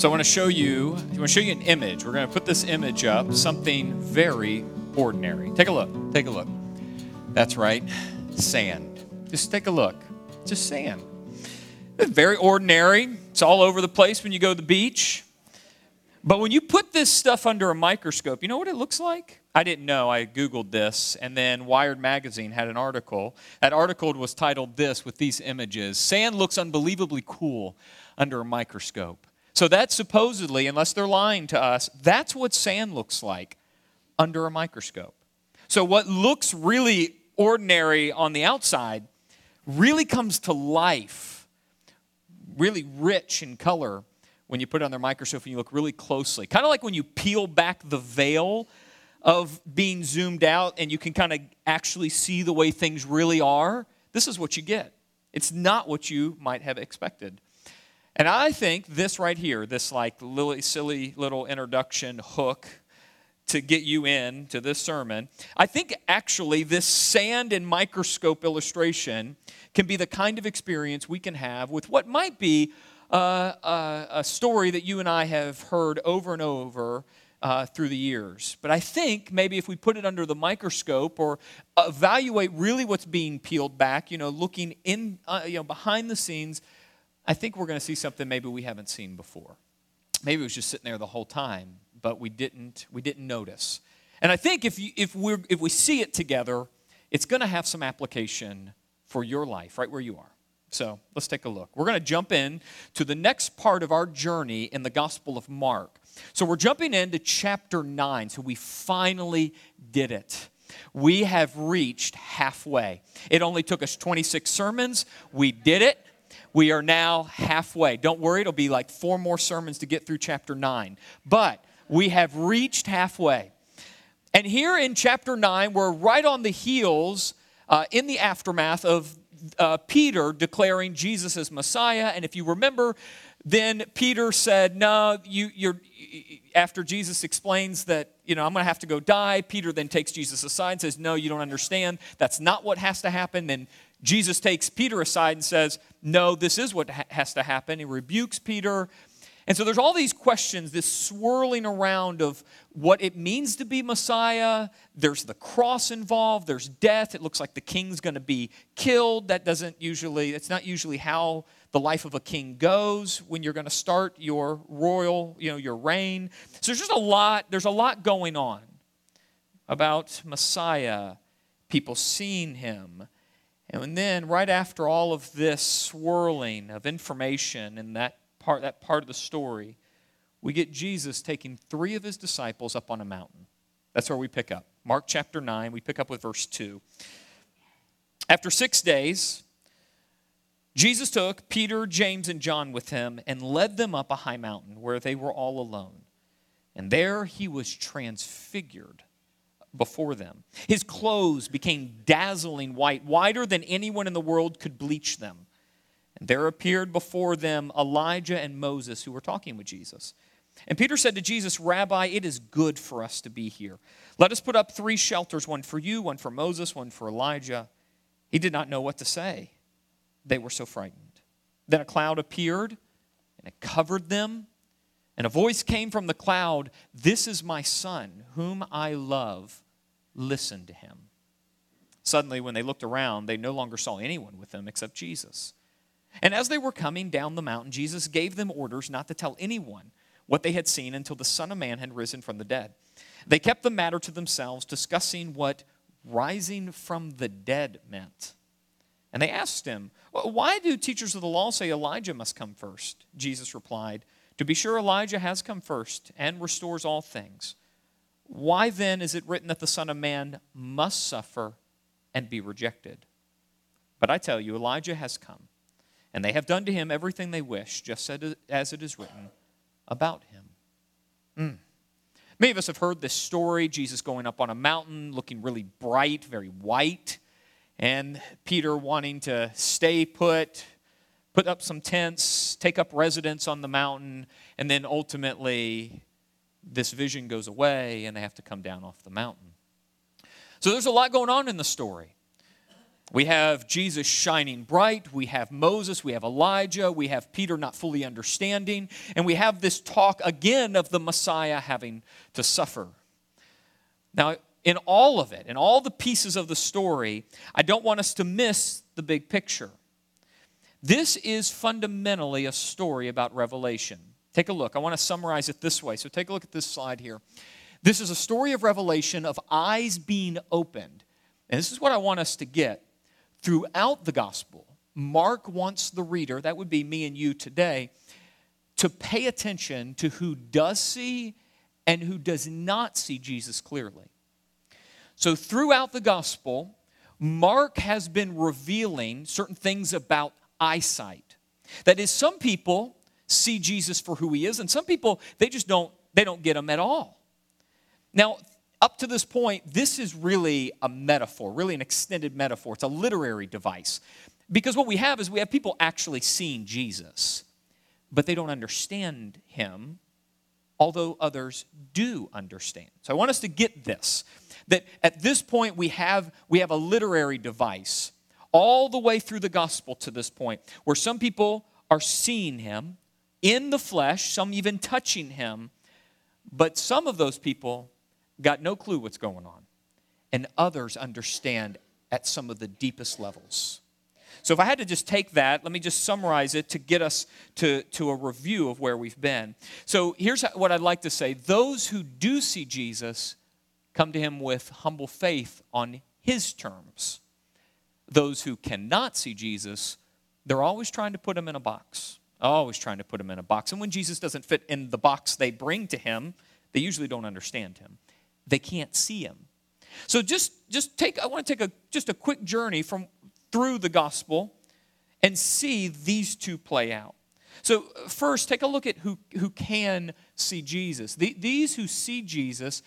So I want to show you, I want to show you an image. We're going to put this image up, something very ordinary. Take a look. Take a look. That's right. Sand. Just take a look. Just sand. It's very ordinary. It's all over the place when you go to the beach. But when you put this stuff under a microscope, you know what it looks like? I didn't know. I Googled this, and then Wired Magazine had an article. That article was titled This with these images Sand looks unbelievably cool under a microscope. So that's supposedly, unless they're lying to us, that's what sand looks like under a microscope. So what looks really ordinary on the outside really comes to life, really rich in color when you put it on their microscope and you look really closely. Kind of like when you peel back the veil of being zoomed out and you can kind of actually see the way things really are. This is what you get. It's not what you might have expected. And I think this right here, this like little, silly little introduction hook to get you in to this sermon, I think actually this sand and microscope illustration can be the kind of experience we can have with what might be uh, a, a story that you and I have heard over and over uh, through the years. But I think maybe if we put it under the microscope or evaluate really what's being peeled back, you know, looking in, uh, you know, behind the scenes, I think we're going to see something maybe we haven't seen before. Maybe it was just sitting there the whole time, but we didn't, we didn't notice. And I think if, you, if, we're, if we see it together, it's going to have some application for your life right where you are. So let's take a look. We're going to jump in to the next part of our journey in the Gospel of Mark. So we're jumping into chapter 9. So we finally did it. We have reached halfway. It only took us 26 sermons. We did it. We are now halfway. Don't worry, it'll be like four more sermons to get through chapter 9. But we have reached halfway. And here in chapter 9, we're right on the heels, uh, in the aftermath of uh, Peter declaring Jesus as Messiah. And if you remember, then Peter said, No, you, you're, after Jesus explains that, you know, I'm going to have to go die, Peter then takes Jesus aside and says, No, you don't understand. That's not what has to happen. Then Jesus takes Peter aside and says, No, this is what ha- has to happen. He rebukes Peter. And so there's all these questions, this swirling around of what it means to be Messiah. There's the cross involved, there's death. It looks like the king's going to be killed. That doesn't usually, it's not usually how the life of a king goes when you're going to start your royal, you know, your reign. So there's just a lot, there's a lot going on about Messiah, people seeing him. And then right after all of this swirling of information and that part, that part of the story, we get Jesus taking three of his disciples up on a mountain. That's where we pick up. Mark chapter 9, we pick up with verse 2. After six days, Jesus took Peter, James, and John with him and led them up a high mountain where they were all alone. And there he was transfigured before them. His clothes became dazzling white, whiter than anyone in the world could bleach them. And there appeared before them Elijah and Moses who were talking with Jesus. And Peter said to Jesus, Rabbi, it is good for us to be here. Let us put up three shelters one for you, one for Moses, one for Elijah. He did not know what to say. They were so frightened. Then a cloud appeared and it covered them. And a voice came from the cloud This is my son, whom I love. Listen to him. Suddenly, when they looked around, they no longer saw anyone with them except Jesus. And as they were coming down the mountain, Jesus gave them orders not to tell anyone what they had seen until the Son of Man had risen from the dead. They kept the matter to themselves, discussing what rising from the dead meant. And they asked him, Why do teachers of the law say Elijah must come first? Jesus replied, To be sure, Elijah has come first and restores all things. Why then is it written that the Son of Man must suffer and be rejected? But I tell you, Elijah has come and they have done to him everything they wish, just as it is written about him. Mm. Many of us have heard this story Jesus going up on a mountain, looking really bright, very white, and Peter wanting to stay put, put up some tents, take up residence on the mountain, and then ultimately this vision goes away and they have to come down off the mountain. So there's a lot going on in the story. We have Jesus shining bright. We have Moses. We have Elijah. We have Peter not fully understanding. And we have this talk again of the Messiah having to suffer. Now, in all of it, in all the pieces of the story, I don't want us to miss the big picture. This is fundamentally a story about revelation. Take a look. I want to summarize it this way. So take a look at this slide here. This is a story of revelation of eyes being opened. And this is what I want us to get throughout the gospel. Mark wants the reader, that would be me and you today, to pay attention to who does see and who does not see Jesus clearly. So, throughout the gospel, Mark has been revealing certain things about eyesight. That is, some people see Jesus for who he is, and some people, they just don't, they don't get him at all. Now, up to this point, this is really a metaphor, really an extended metaphor. It's a literary device. Because what we have is we have people actually seeing Jesus, but they don't understand him, although others do understand. So I want us to get this that at this point we have we have a literary device all the way through the gospel to this point where some people are seeing him in the flesh, some even touching him, but some of those people got no clue what's going on, and others understand at some of the deepest levels. So, if I had to just take that, let me just summarize it to get us to, to a review of where we've been. So, here's what I'd like to say those who do see Jesus come to him with humble faith on his terms. Those who cannot see Jesus, they're always trying to put him in a box. Always trying to put him in a box. And when Jesus doesn't fit in the box they bring to him, they usually don't understand him they can't see him. So just just take I want to take a just a quick journey from through the gospel and see these two play out. So first, take a look at who who can see Jesus. The, these who see Jesus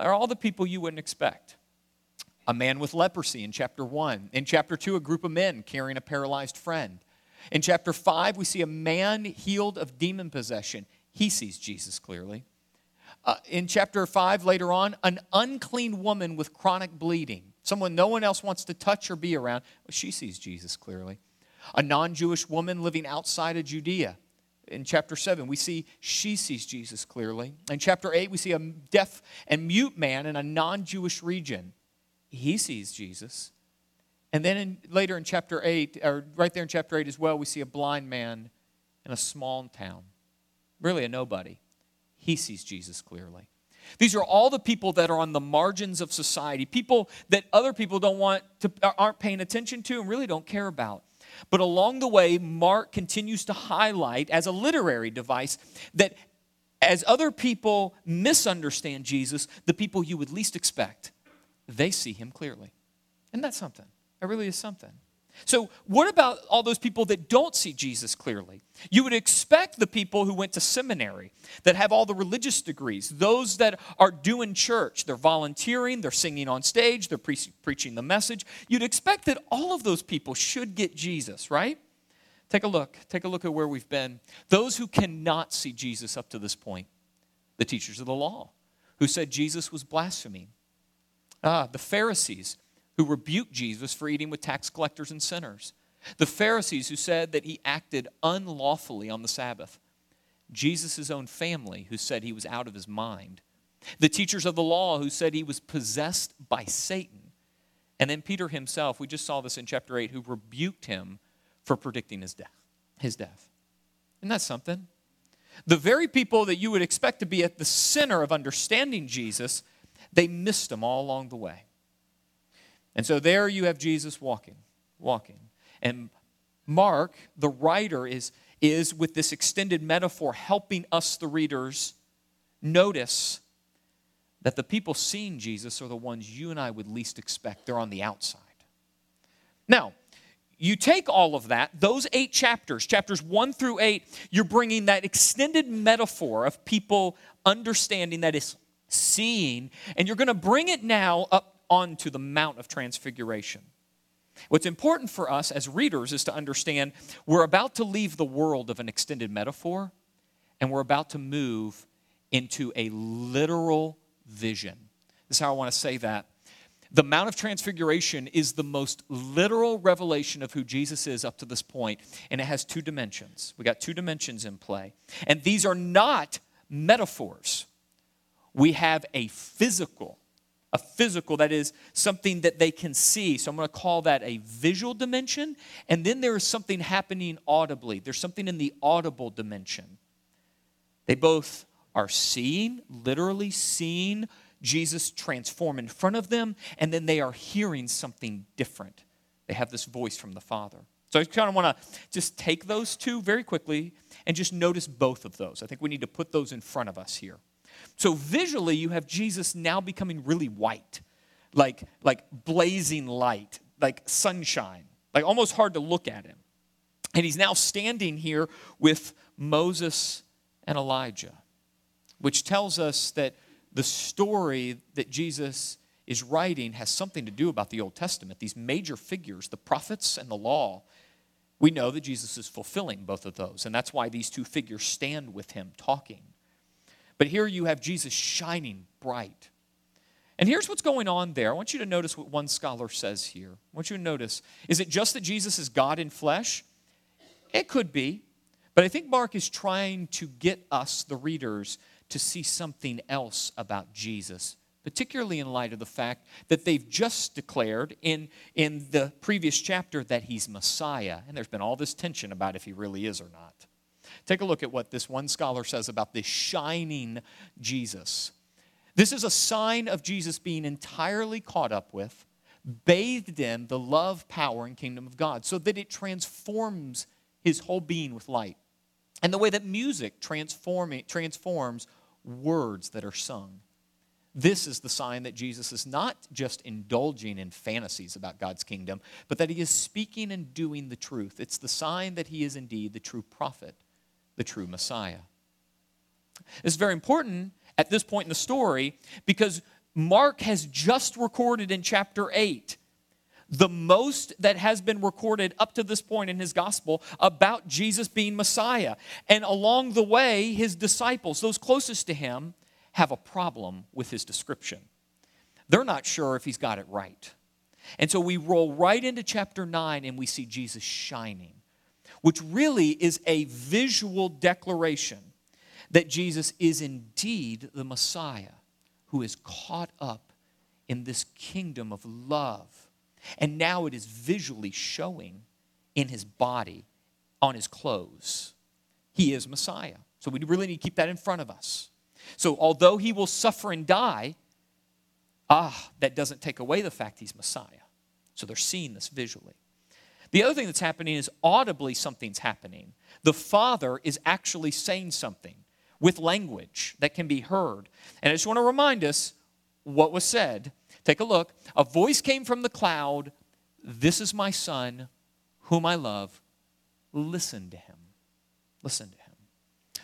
are all the people you wouldn't expect. A man with leprosy in chapter 1. In chapter 2, a group of men carrying a paralyzed friend. In chapter 5, we see a man healed of demon possession. He sees Jesus clearly. Uh, in chapter 5, later on, an unclean woman with chronic bleeding, someone no one else wants to touch or be around. Well, she sees Jesus clearly. A non Jewish woman living outside of Judea. In chapter 7, we see she sees Jesus clearly. In chapter 8, we see a deaf and mute man in a non Jewish region. He sees Jesus. And then in, later in chapter 8, or right there in chapter 8 as well, we see a blind man in a small town. Really a nobody he sees Jesus clearly. These are all the people that are on the margins of society, people that other people don't want to aren't paying attention to and really don't care about. But along the way, Mark continues to highlight as a literary device that as other people misunderstand Jesus, the people you would least expect, they see him clearly. And that's something. That really is something. So, what about all those people that don't see Jesus clearly? You would expect the people who went to seminary, that have all the religious degrees, those that are doing church, they're volunteering, they're singing on stage, they're pre- preaching the message. You'd expect that all of those people should get Jesus, right? Take a look. Take a look at where we've been. Those who cannot see Jesus up to this point, the teachers of the law, who said Jesus was blaspheming. Ah, the Pharisees who rebuked Jesus for eating with tax collectors and sinners. The Pharisees who said that he acted unlawfully on the Sabbath. Jesus' own family who said he was out of his mind. The teachers of the law who said he was possessed by Satan. And then Peter himself, we just saw this in chapter 8, who rebuked him for predicting his death. His death. Isn't that something? The very people that you would expect to be at the center of understanding Jesus, they missed him all along the way. And so there you have Jesus walking, walking. And Mark, the writer, is, is with this extended metaphor helping us, the readers, notice that the people seeing Jesus are the ones you and I would least expect. They're on the outside. Now, you take all of that, those eight chapters, chapters one through eight, you're bringing that extended metaphor of people understanding that is seeing, and you're going to bring it now up onto the Mount of Transfiguration. What's important for us as readers is to understand we're about to leave the world of an extended metaphor and we're about to move into a literal vision. This is how I want to say that. The Mount of Transfiguration is the most literal revelation of who Jesus is up to this point, and it has two dimensions. We got two dimensions in play. And these are not metaphors. We have a physical, a physical that is something that they can see. So I'm going to call that a visual dimension. And then there is something happening audibly. There's something in the audible dimension. They both are seeing, literally seeing Jesus transform in front of them, and then they are hearing something different. They have this voice from the Father. So I kind of want to just take those two very quickly and just notice both of those. I think we need to put those in front of us here. So visually, you have Jesus now becoming really white, like, like blazing light, like sunshine, like almost hard to look at him. And he's now standing here with Moses and Elijah, which tells us that the story that Jesus is writing has something to do about the Old Testament. These major figures, the prophets and the law, we know that Jesus is fulfilling both of those. And that's why these two figures stand with him talking. But here you have Jesus shining bright. And here's what's going on there. I want you to notice what one scholar says here. I want you to notice is it just that Jesus is God in flesh? It could be. But I think Mark is trying to get us, the readers, to see something else about Jesus, particularly in light of the fact that they've just declared in, in the previous chapter that he's Messiah. And there's been all this tension about if he really is or not. Take a look at what this one scholar says about this shining Jesus. This is a sign of Jesus being entirely caught up with, bathed in the love, power, and kingdom of God, so that it transforms his whole being with light. And the way that music transform, transforms words that are sung. This is the sign that Jesus is not just indulging in fantasies about God's kingdom, but that he is speaking and doing the truth. It's the sign that he is indeed the true prophet, the true Messiah. It's very important at this point in the story because Mark has just recorded in chapter 8 the most that has been recorded up to this point in his gospel about Jesus being Messiah. And along the way, his disciples, those closest to him, have a problem with his description. They're not sure if he's got it right. And so we roll right into chapter 9 and we see Jesus shining, which really is a visual declaration that Jesus is indeed the Messiah who is caught up in this kingdom of love and now it is visually showing in his body, on his clothes. He is Messiah. So we really need to keep that in front of us. So although he will suffer and die, ah, that doesn't take away the fact he's Messiah. So they're seeing this visually. The other thing that's happening is audibly something's happening. The Father is actually saying something with language that can be heard. And I just want to remind us what was said Take a look. A voice came from the cloud This is my son, whom I love. Listen to him. Listen to him.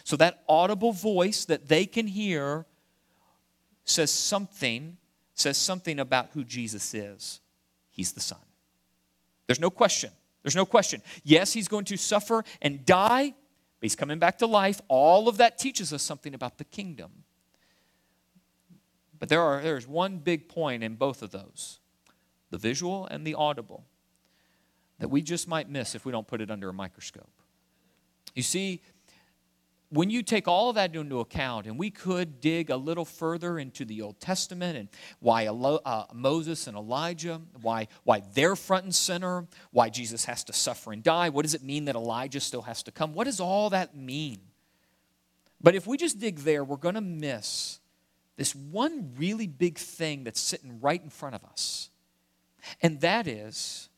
So that audible voice that they can hear says something, says something about who Jesus is. He's the Son. There's no question. There's no question. Yes, he's going to suffer and die, but he's coming back to life. All of that teaches us something about the kingdom. But there are there's one big point in both of those the visual and the audible that we just might miss if we don't put it under a microscope. You see, when you take all of that into account, and we could dig a little further into the Old Testament and why uh, Moses and Elijah, why, why they're front and center, why Jesus has to suffer and die, what does it mean that Elijah still has to come? What does all that mean? But if we just dig there, we're going to miss this one really big thing that's sitting right in front of us. And that is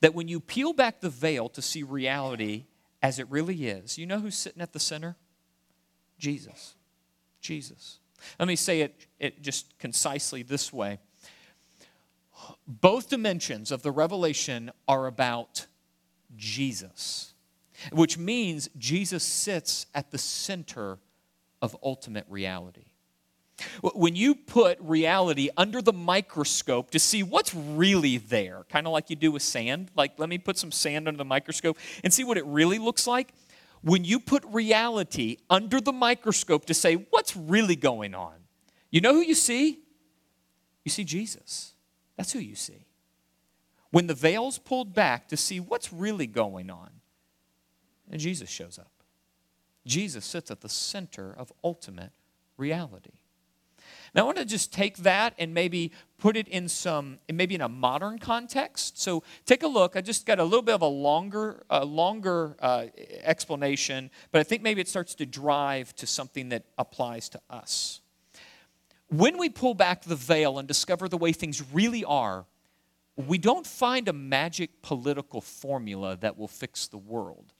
that when you peel back the veil to see reality as it really is, you know who's sitting at the center? Jesus. Jesus. Let me say it, it just concisely this way. Both dimensions of the revelation are about Jesus, which means Jesus sits at the center of ultimate reality. When you put reality under the microscope to see what's really there, kind of like you do with sand, like let me put some sand under the microscope and see what it really looks like. When you put reality under the microscope to say what's really going on, you know who you see? You see Jesus. That's who you see. When the veil's pulled back to see what's really going on, and Jesus shows up. Jesus sits at the center of ultimate reality. Now, I want to just take that and maybe put it in some, maybe in a modern context. So take a look. I just got a little bit of a longer, a longer uh, explanation, but I think maybe it starts to drive to something that applies to us. When we pull back the veil and discover the way things really are, we don't find a magic political formula that will fix the world,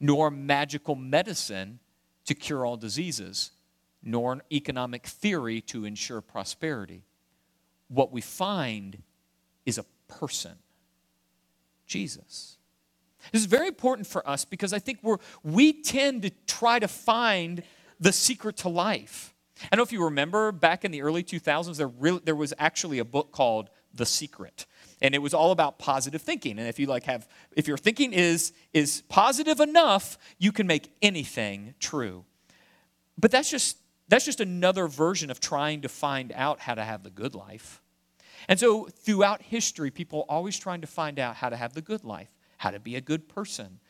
nor magical medicine to cure all diseases nor an economic theory to ensure prosperity. What we find is a person Jesus. This is very important for us because I think we're, we tend to try to find the secret to life. I don't know if you remember back in the early 2000s, there, really, there was actually a book called The Secret. And it was all about positive thinking. And if you like have, if your thinking is, is positive enough, you can make anything true. But that's just that's just another version of trying to find out how to have the good life. And so, throughout history, people are always trying to find out how to have the good life, how to be a good person.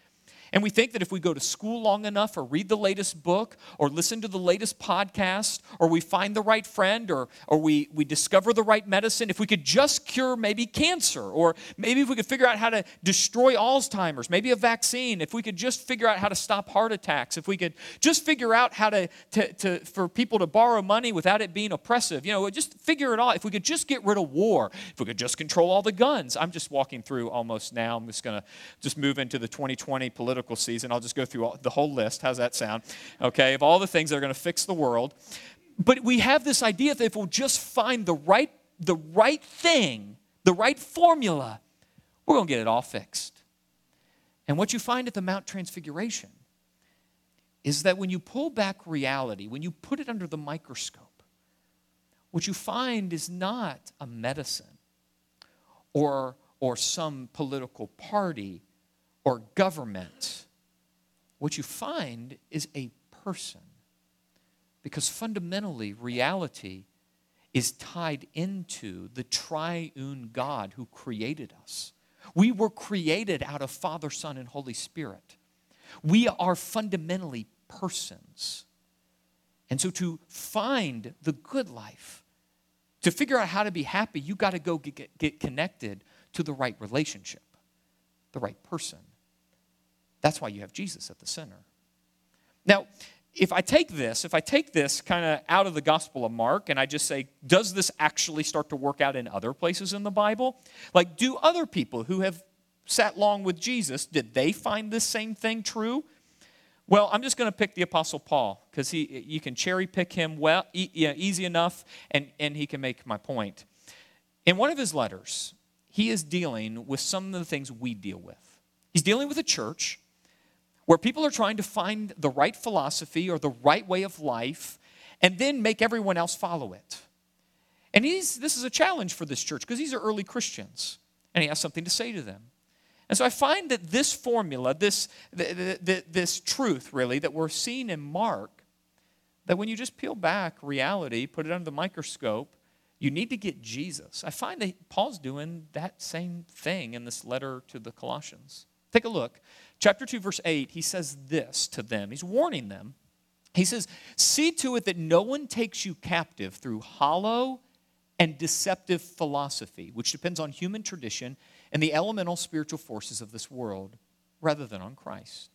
And we think that if we go to school long enough, or read the latest book, or listen to the latest podcast, or we find the right friend, or, or we, we discover the right medicine, if we could just cure maybe cancer, or maybe if we could figure out how to destroy Alzheimer's, maybe a vaccine, if we could just figure out how to stop heart attacks, if we could just figure out how to, to, to for people to borrow money without it being oppressive, you know, just figure it all. If we could just get rid of war, if we could just control all the guns. I'm just walking through almost now. I'm just going to just move into the 2020 political political season. I'll just go through all, the whole list. How's that sound? Okay, of all the things that are going to fix the world. But we have this idea that if we'll just find the right, the right thing, the right formula, we're going to get it all fixed. And what you find at the Mount Transfiguration is that when you pull back reality, when you put it under the microscope, what you find is not a medicine or, or some political party or government, what you find is a person. Because fundamentally, reality is tied into the triune God who created us. We were created out of Father, Son, and Holy Spirit. We are fundamentally persons. And so, to find the good life, to figure out how to be happy, you got to go get, get connected to the right relationship, the right person. That's why you have Jesus at the center. Now, if I take this, if I take this kind of out of the Gospel of Mark and I just say, does this actually start to work out in other places in the Bible? Like, do other people who have sat long with Jesus, did they find this same thing true? Well, I'm just going to pick the Apostle Paul because he, you can cherry pick him well, e- yeah, easy enough, and, and he can make my point. In one of his letters, he is dealing with some of the things we deal with. He's dealing with a church where people are trying to find the right philosophy or the right way of life and then make everyone else follow it. And he's, this is a challenge for this church because these are early Christians and he has something to say to them. And so I find that this formula, this, this truth really that we're seeing in Mark, that when you just peel back reality, put it under the microscope, you need to get Jesus. I find that Paul's doing that same thing in this letter to the Colossians. Take a look. Chapter 2, verse 8, he says this to them. He's warning them. He says, See to it that no one takes you captive through hollow and deceptive philosophy, which depends on human tradition and the elemental spiritual forces of this world, rather than on Christ.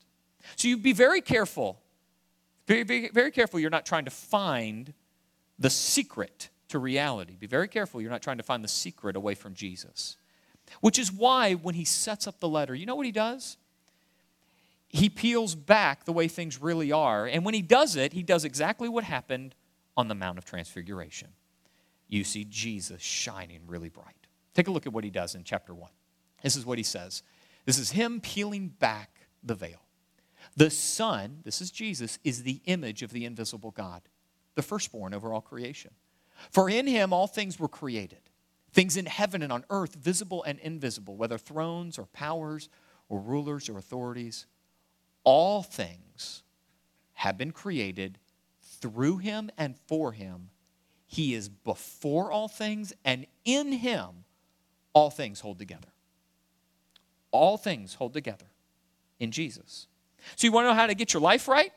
So you be very careful. Very, very careful you're not trying to find the secret to reality. Be very careful you're not trying to find the secret away from Jesus. Which is why when he sets up the letter, you know what he does? He peels back the way things really are. And when he does it, he does exactly what happened on the Mount of Transfiguration. You see Jesus shining really bright. Take a look at what he does in chapter 1. This is what he says. This is him peeling back the veil. The Son, this is Jesus, is the image of the invisible God, the firstborn over all creation. For in him all things were created Things in heaven and on earth, visible and invisible, whether thrones or powers or rulers or authorities, all things have been created through him and for him. He is before all things, and in him all things hold together. All things hold together in Jesus. So you want to know how to get your life right?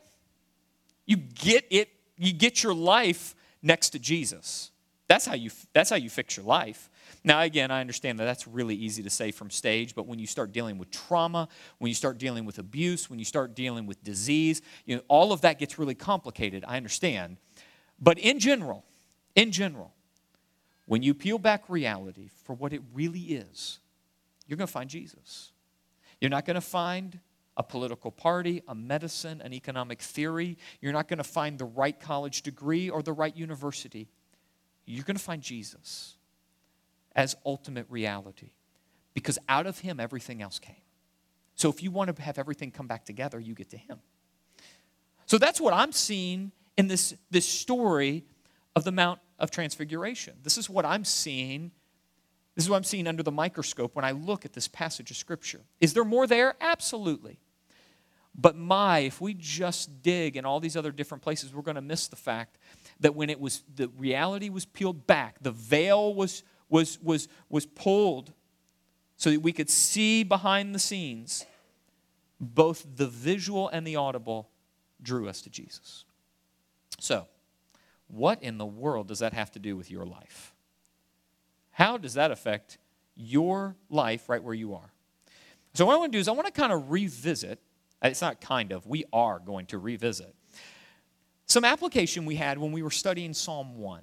You get it, you get your life next to Jesus. That's how you that's how you fix your life. Now again, I understand that that's really easy to say from stage, but when you start dealing with trauma, when you start dealing with abuse, when you start dealing with disease, you know, all of that gets really complicated. I understand. But in general, in general, when you peel back reality for what it really is, you're going to find Jesus. You're not going to find a political party, a medicine, an economic theory. You're not going to find the right college degree or the right university. You're going to find Jesus as ultimate reality because out of him everything else came. So if you want to have everything come back together, you get to him. So that's what I'm seeing in this, this story of the Mount of Transfiguration. This is what I'm seeing. This is what I'm seeing under the microscope when I look at this passage of Scripture. Is there more there? Absolutely. But my, if we just dig in all these other different places, we're going to miss the fact that when it was the reality was peeled back, the veil was was was was pulled so that we could see behind the scenes both the visual and the audible drew us to Jesus. So, what in the world does that have to do with your life? How does that affect your life right where you are? So, what I want to do is I want to kind of revisit it's not kind of, we are going to revisit some application we had when we were studying Psalm 1.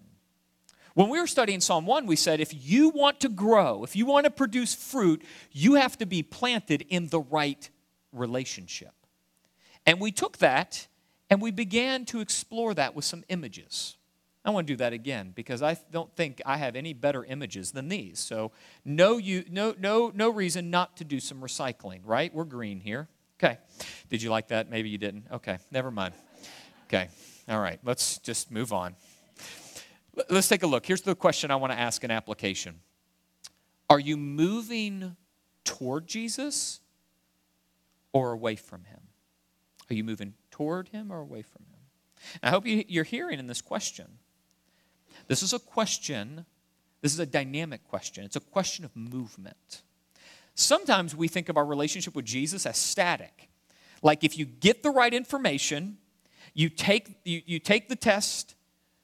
When we were studying Psalm 1, we said if you want to grow, if you want to produce fruit, you have to be planted in the right relationship. And we took that and we began to explore that with some images. I want to do that again because I don't think I have any better images than these. So no, you, no, no, no reason not to do some recycling, right? We're green here. Okay. Did you like that? Maybe you didn't. Okay, never mind. Okay. All right, let's just move on. Let's take a look. Here's the question I want to ask in application Are you moving toward Jesus or away from him? Are you moving toward him or away from him? I hope you're hearing in this question. This is a question, this is a dynamic question. It's a question of movement. Sometimes we think of our relationship with Jesus as static. Like if you get the right information, you take, you, you take the test,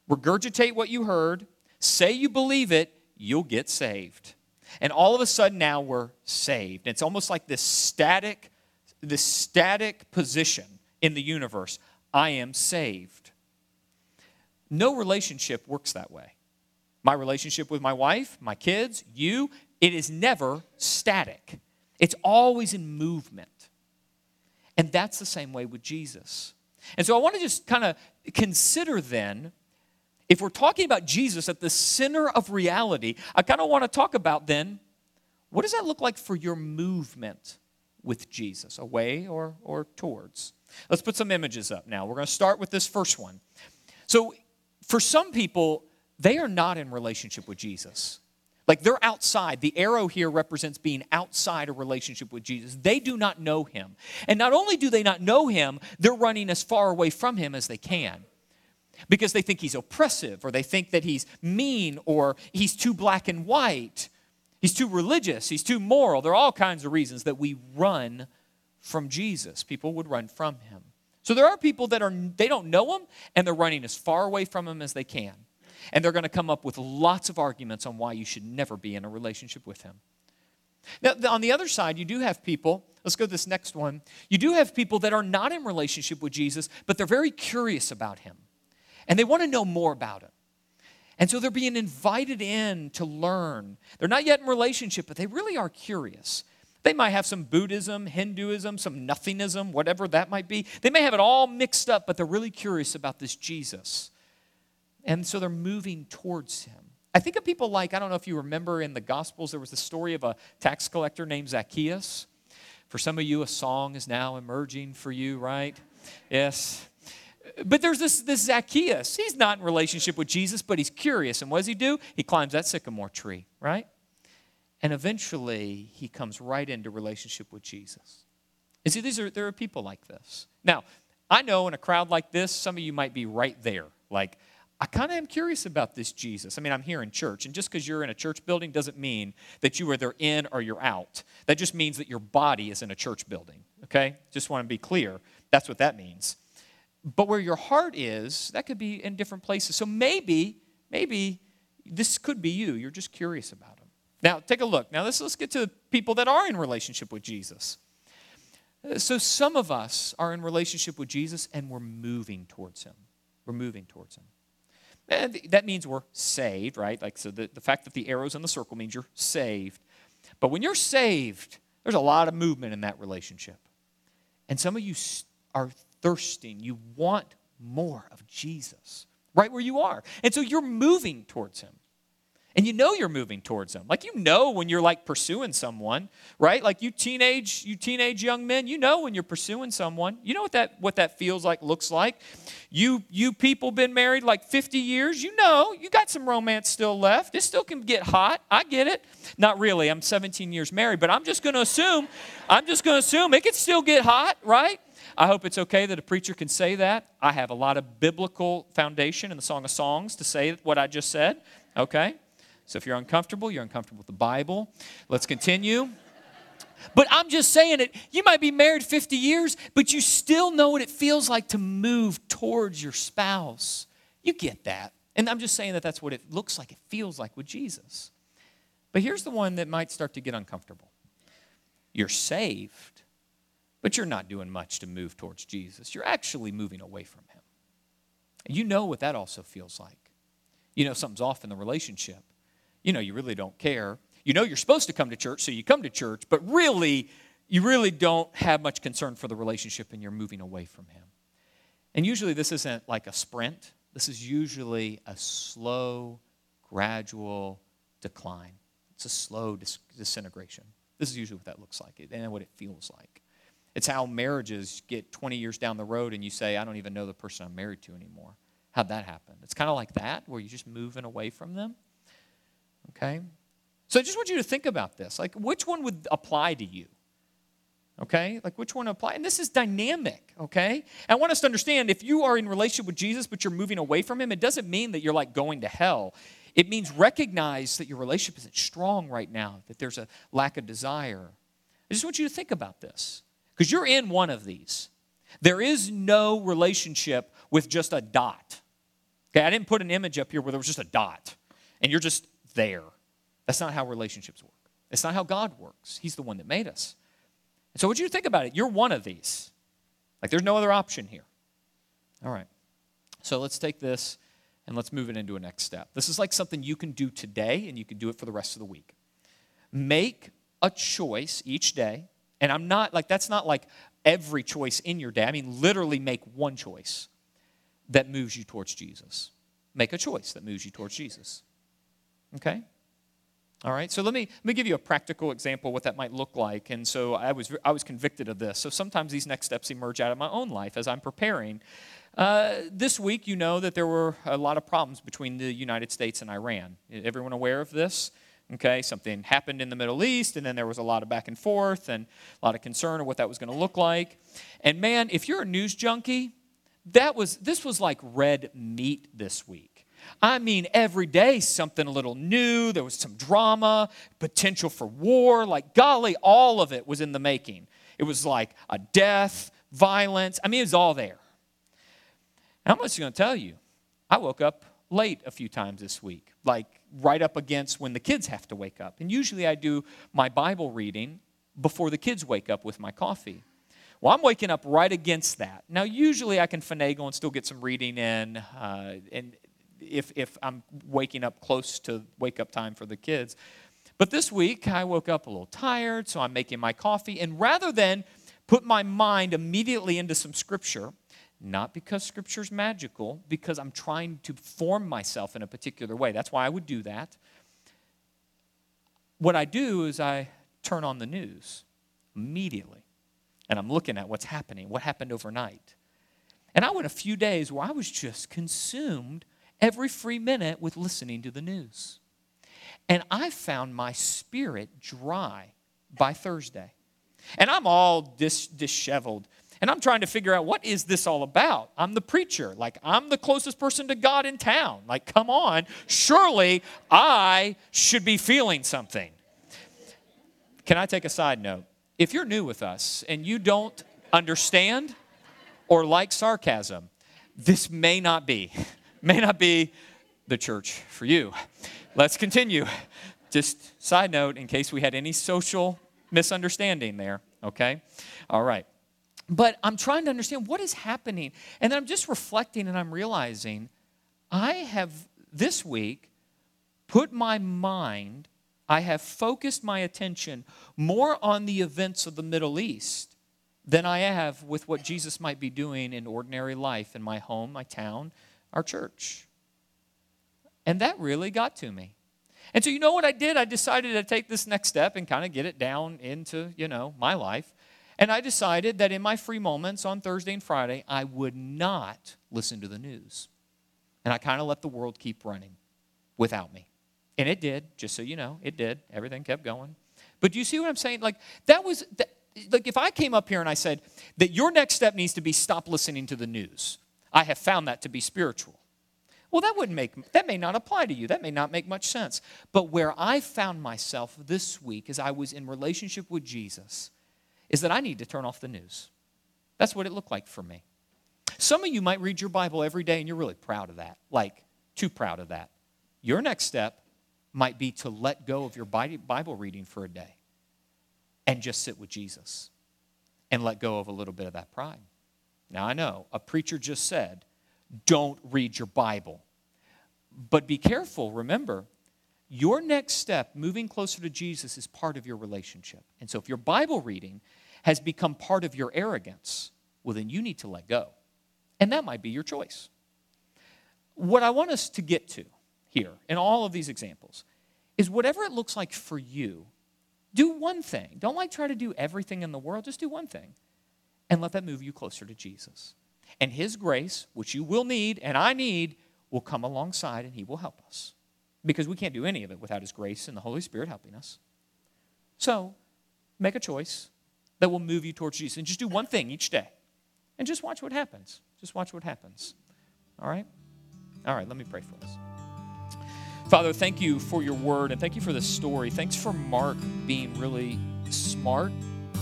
regurgitate what you heard, say you believe it, you'll get saved. And all of a sudden now we're saved. It's almost like this static, this static position in the universe. I am saved. No relationship works that way. My relationship with my wife, my kids, you, it is never static, it's always in movement. And that's the same way with Jesus. And so I want to just kind of consider then, if we're talking about Jesus at the center of reality, I kind of want to talk about then, what does that look like for your movement with Jesus, away or, or towards? Let's put some images up now. We're going to start with this first one. So, for some people, they are not in relationship with Jesus. Like they're outside. The arrow here represents being outside a relationship with Jesus. They do not know him. And not only do they not know him, they're running as far away from him as they can because they think he's oppressive or they think that he's mean or he's too black and white. He's too religious. He's too moral. There are all kinds of reasons that we run from Jesus. People would run from him. So there are people that are they don't know him and they're running as far away from him as they can and they're going to come up with lots of arguments on why you should never be in a relationship with him. Now, on the other side, you do have people, let's go to this next one. You do have people that are not in relationship with Jesus, but they're very curious about him. And they want to know more about him. And so they're being invited in to learn. They're not yet in relationship, but they really are curious. They might have some Buddhism, Hinduism, some nothingism, whatever that might be. They may have it all mixed up, but they're really curious about this Jesus. And so they're moving towards him. I think of people like, I don't know if you remember in the Gospels, there was the story of a tax collector named Zacchaeus. For some of you, a song is now emerging for you, right? Yes. But there's this, this Zacchaeus. He's not in relationship with Jesus, but he's curious. And what does he do? He climbs that sycamore tree, right? And eventually, he comes right into relationship with Jesus. And see, these are, there are people like this. Now, I know in a crowd like this, some of you might be right there. Like, I kind of am curious about this Jesus. I mean, I'm here in church, and just because you're in a church building doesn't mean that you are either in or you're out. That just means that your body is in a church building, okay? Just want to be clear. That's what that means. But where your heart is, that could be in different places. So maybe, maybe this could be you. You're just curious about him. Now, take a look. Now, let's, let's get to people that are in relationship with Jesus. Uh, so, some of us are in relationship with Jesus and we're moving towards him. We're moving towards him. And that means we're saved, right? Like, so the, the fact that the arrow's in the circle means you're saved. But when you're saved, there's a lot of movement in that relationship. And some of you are thirsting. You want more of Jesus right where you are. And so you're moving towards him. And you know you're moving towards him. Like you know when you're like pursuing someone, right? Like you teenage, you teenage young men, you know when you're pursuing someone. You know what that what that feels like, looks like. You you people been married like 50 years, you know, you got some romance still left. It still can get hot. I get it. Not really. I'm 17 years married, but I'm just going to assume I'm just going to assume it can still get hot, right? I hope it's okay that a preacher can say that. I have a lot of biblical foundation in the Song of Songs to say what I just said, okay? So if you're uncomfortable, you're uncomfortable with the Bible. Let's continue. But I'm just saying it. You might be married 50 years, but you still know what it feels like to move towards your spouse. You get that. And I'm just saying that that's what it looks like, it feels like with Jesus. But here's the one that might start to get uncomfortable you're saved, but you're not doing much to move towards Jesus. You're actually moving away from Him. You know what that also feels like. You know something's off in the relationship you know you really don't care. You know you're supposed to come to church, so you come to church, but really, you really don't have much concern for the relationship and you're moving away from Him. And usually, this isn't like a sprint, this is usually a slow, gradual decline. It's a slow dis- disintegration. This is usually what that looks like and what it feels like. It's how marriages get 20 years down the road and you say, I don't even know the person I'm married to anymore. How'd that happen? It's kind of like that, where you're just moving away from them. Okay? So I just want you to think about this. Like, which one would apply to you? Okay? Like, which one apply? And this is dynamic, okay? I want us to understand if you are in relationship with Jesus, but you're moving away from him, it doesn't mean that you're like going to hell. It means recognize that your relationship isn't strong right now, that there's a lack of desire. I just want you to think about this because you're in one of these. There is no relationship with just a dot. Okay, I didn't put an image up here where there was just a dot and you're just there. That's not how relationships work. It's not how God works. He's the one that made us. And so, what you think about it, you're one of these. Like, there's no other option here. All right. So, let's take this and let's move it into a next step. This is like something you can do today and you can do it for the rest of the week. Make a choice each day. And I'm not like, that's not like every choice in your day. I mean, literally make one choice that moves you towards Jesus. Make a choice that moves you towards Jesus. Okay? All right, so let me, let me give you a practical example what that might look like. And so I was, I was convicted of this. So sometimes these next steps emerge out of my own life as I'm preparing. Uh, this week, you know that there were a lot of problems between the United States and Iran. Everyone aware of this? Okay, something happened in the Middle East, and then there was a lot of back and forth and a lot of concern of what that was going to look like. And man, if you're a news junkie, that was this was like red meat this week. I mean, every day something a little new. There was some drama, potential for war. Like, golly, all of it was in the making. It was like a death, violence. I mean, it was all there. And I'm just going to tell you, I woke up late a few times this week, like right up against when the kids have to wake up. And usually I do my Bible reading before the kids wake up with my coffee. Well, I'm waking up right against that. Now, usually I can finagle and still get some reading in, uh, and if, if I'm waking up close to wake up time for the kids. But this week, I woke up a little tired, so I'm making my coffee. And rather than put my mind immediately into some scripture, not because scripture's magical, because I'm trying to form myself in a particular way. That's why I would do that. What I do is I turn on the news immediately. And I'm looking at what's happening, what happened overnight. And I went a few days where I was just consumed every free minute with listening to the news. And I found my spirit dry by Thursday. And I'm all dis- disheveled. And I'm trying to figure out what is this all about? I'm the preacher. Like, I'm the closest person to God in town. Like, come on. Surely I should be feeling something. Can I take a side note? If you're new with us and you don't understand or like sarcasm, this may not be, may not be the church for you. Let's continue. Just side note in case we had any social misunderstanding there, okay? All right. But I'm trying to understand what is happening. And then I'm just reflecting and I'm realizing I have this week put my mind, I have focused my attention more on the events of the Middle East than I have with what Jesus might be doing in ordinary life in my home, my town, our church. And that really got to me. And so, you know what I did? I decided to take this next step and kind of get it down into, you know, my life. And I decided that in my free moments on Thursday and Friday, I would not listen to the news. And I kind of let the world keep running without me. And it did, just so you know, it did. Everything kept going. But do you see what I'm saying? Like, that was, that, like, if I came up here and I said that your next step needs to be stop listening to the news, I have found that to be spiritual. Well, that wouldn't make that may not apply to you. That may not make much sense. But where I found myself this week as I was in relationship with Jesus is that I need to turn off the news. That's what it looked like for me. Some of you might read your Bible every day and you're really proud of that. Like too proud of that. Your next step might be to let go of your Bible reading for a day and just sit with Jesus and let go of a little bit of that pride. Now, I know a preacher just said don't read your Bible. But be careful, remember, your next step, moving closer to Jesus, is part of your relationship. And so if your Bible reading has become part of your arrogance, well, then you need to let go. And that might be your choice. What I want us to get to here in all of these examples is whatever it looks like for you, do one thing. Don't like try to do everything in the world, just do one thing. And let that move you closer to Jesus. And His grace, which you will need and I need, will come alongside and He will help us. Because we can't do any of it without His grace and the Holy Spirit helping us. So, make a choice that will move you towards Jesus. And just do one thing each day. And just watch what happens. Just watch what happens. All right? All right, let me pray for us. Father, thank you for your word and thank you for this story. Thanks for Mark being really smart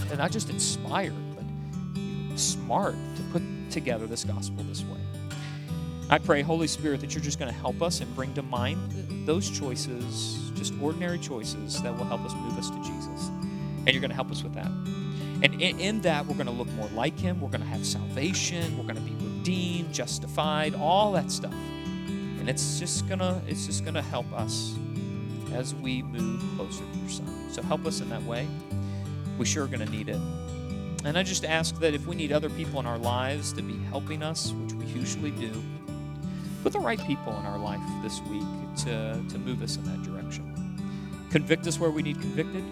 and not just inspired, but smart to put together this gospel this way. I pray, Holy Spirit, that you're just going to help us and bring to mind those choices, just ordinary choices that will help us move us to Jesus. And you're going to help us with that. And in, that, we're going to look more like Him. We're going to have salvation. We're going to be redeemed, justified, all that stuff. And it's just gonna it's just gonna help us as we move closer to your Son. So help us in that way. We sure are going to need it. And I just ask that if we need other people in our lives to be helping us, which we usually do, put the right people in our life this week to, to move us in that direction. Convict us where we need convicted,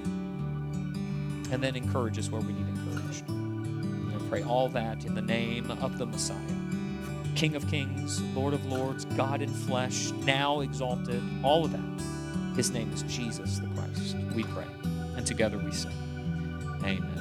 and then encourage us where we need encouraged. I pray all that in the name of the Messiah, King of kings, Lord of lords, God in flesh, now exalted, all of that. His name is Jesus the Christ. We pray. And together we sing. Amen.